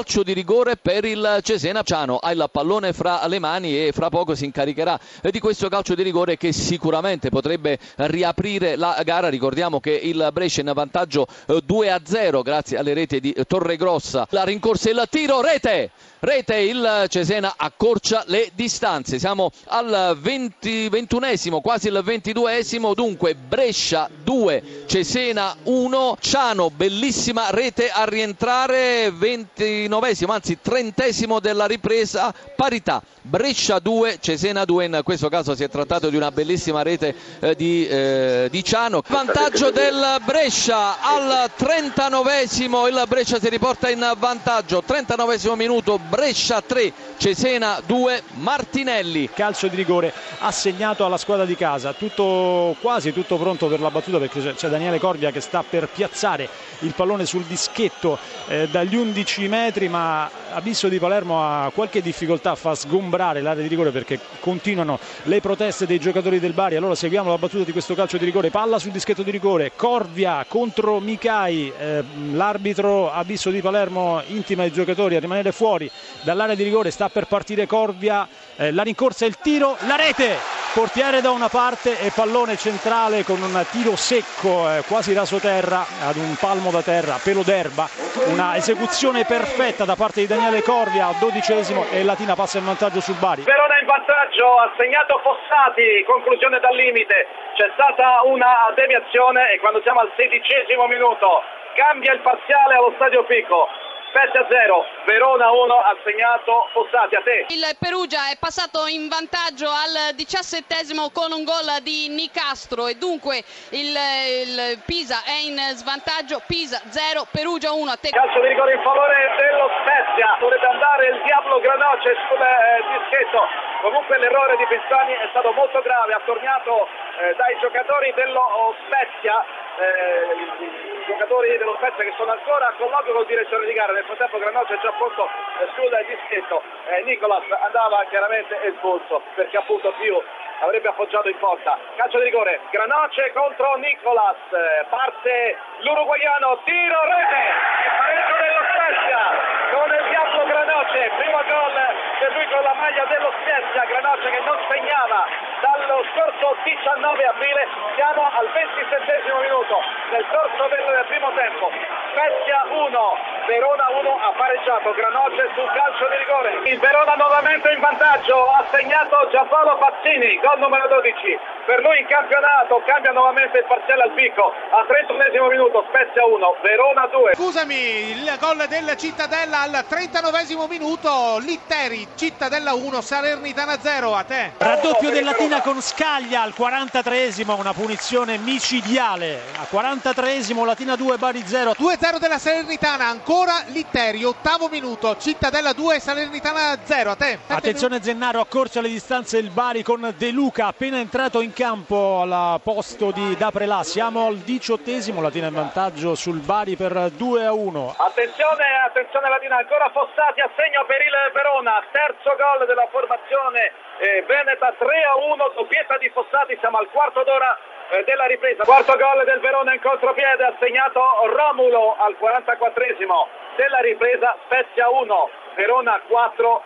calcio di rigore per il Cesena. Ciano ha il pallone fra le mani e fra poco si incaricherà di questo calcio di rigore che sicuramente potrebbe riaprire la gara. Ricordiamo che il Brescia in vantaggio 2 a 0 grazie alle reti di Torregrossa. La rincorsa e il tiro, rete! Rete il Cesena accorcia le distanze. Siamo al 20, 21esimo, quasi il 22esimo. Dunque Brescia 2, Cesena 1. Ciano, bellissima rete a rientrare. 29esimo, anzi 30esimo della ripresa. Parità. Brescia 2, Cesena 2. In questo caso si è trattato di una bellissima rete eh, di, eh, di Ciano. Vantaggio del Brescia al 39esimo. Il Brescia si riporta in vantaggio. 39esimo minuto. Brescia 3, Cesena 2, Martinelli. Calcio di rigore assegnato alla squadra di casa, tutto, quasi tutto pronto per la battuta perché c'è Daniele Corvia che sta per piazzare il pallone sul dischetto eh, dagli 11 metri ma Abisso di Palermo ha qualche difficoltà a far sgombrare l'area di rigore perché continuano le proteste dei giocatori del Bari. Allora seguiamo la battuta di questo calcio di rigore, palla sul dischetto di rigore, Corvia contro Micai, eh, l'arbitro Abisso di Palermo intima i giocatori a rimanere fuori dall'area di rigore, sta per partire Corvia, eh, la rincorsa il tiro, la rete! Portiere da una parte e pallone centrale con un tiro secco, eh, quasi raso terra, ad un palmo da terra, pelo d'erba, una esecuzione perfetta da parte di Daniele Corvia al dodicesimo e Latina passa in vantaggio sul Bari. Verona in vantaggio, ha segnato Fossati, conclusione dal limite, c'è stata una deviazione e quando siamo al sedicesimo minuto cambia il parziale allo Stadio Pico. 7 a 0, Verona 1 ha segnato. Fossati a te. Il Perugia è passato in vantaggio al diciassettesimo con un gol di Nicastro. E dunque il, il Pisa è in svantaggio, Pisa 0, Perugia 1 a te. Calcio di rigore in favore dello Spezia, dovrebbe andare il Diablo Granoce sul eh, dischetto, comunque l'errore di Pistani è stato molto grave, ha tornato eh, dai giocatori dello Spezia eh, giocatori dello Spezia che sono ancora a colloquio col direttore di gara, nel frattempo Granoccia è già pronto eh, sul dischetto, eh, Nicolas andava chiaramente espulso perché appunto più avrebbe appoggiato in porta, calcio di rigore, Granoce contro Nicolas, eh, parte l'uruguaiano, tiro rete, e pareggio dello Spezia con il Diablo Granoce, primo gol per lui con la maglia dello Spezia, Granoce che non segnava dallo scorso 19 aprile, siamo al 27 minuto nel corso del primo tempo. Spezia 1, Verona 1 ha pareggiato Granoce sul calcio di rigore. Il Verona nuovamente in vantaggio, ha segnato Giampaolo Pazzini, gol numero 12. Per lui in campionato cambia nuovamente il parziale al picco al 31 minuto, Spezia 1, Verona 2. Scusami, il gol del Cittadella al 39 minuto, Litteri, Cittadella 1, Salernitana 0, a te. Raddoppio del Latina con Scaglia al 43esimo, una punizione micidiale. A 43esimo Latina 2, Bari 0. 2-0 della Salernitana, ancora Litteri, ottavo minuto, Cittadella 2, Salernitana 0, a te. Attenzione Zennaro, accorcia le distanze il Bari con De Luca, appena entrato in campo al posto di Daprelà. Siamo al diciottesimo, Latina in vantaggio sul Bari per 2 a 1. Attenzione, attenzione Latina, ancora Fossati a segno per il Verona, terzo gol della formazione eh, Veneta 3 a 1, doppietta di Fossati, siamo al quarto d'ora della ripresa. Quarto gol del Verona in contropiede, ha segnato Romulo al 44esimo della ripresa, Spezia 1, Verona 4.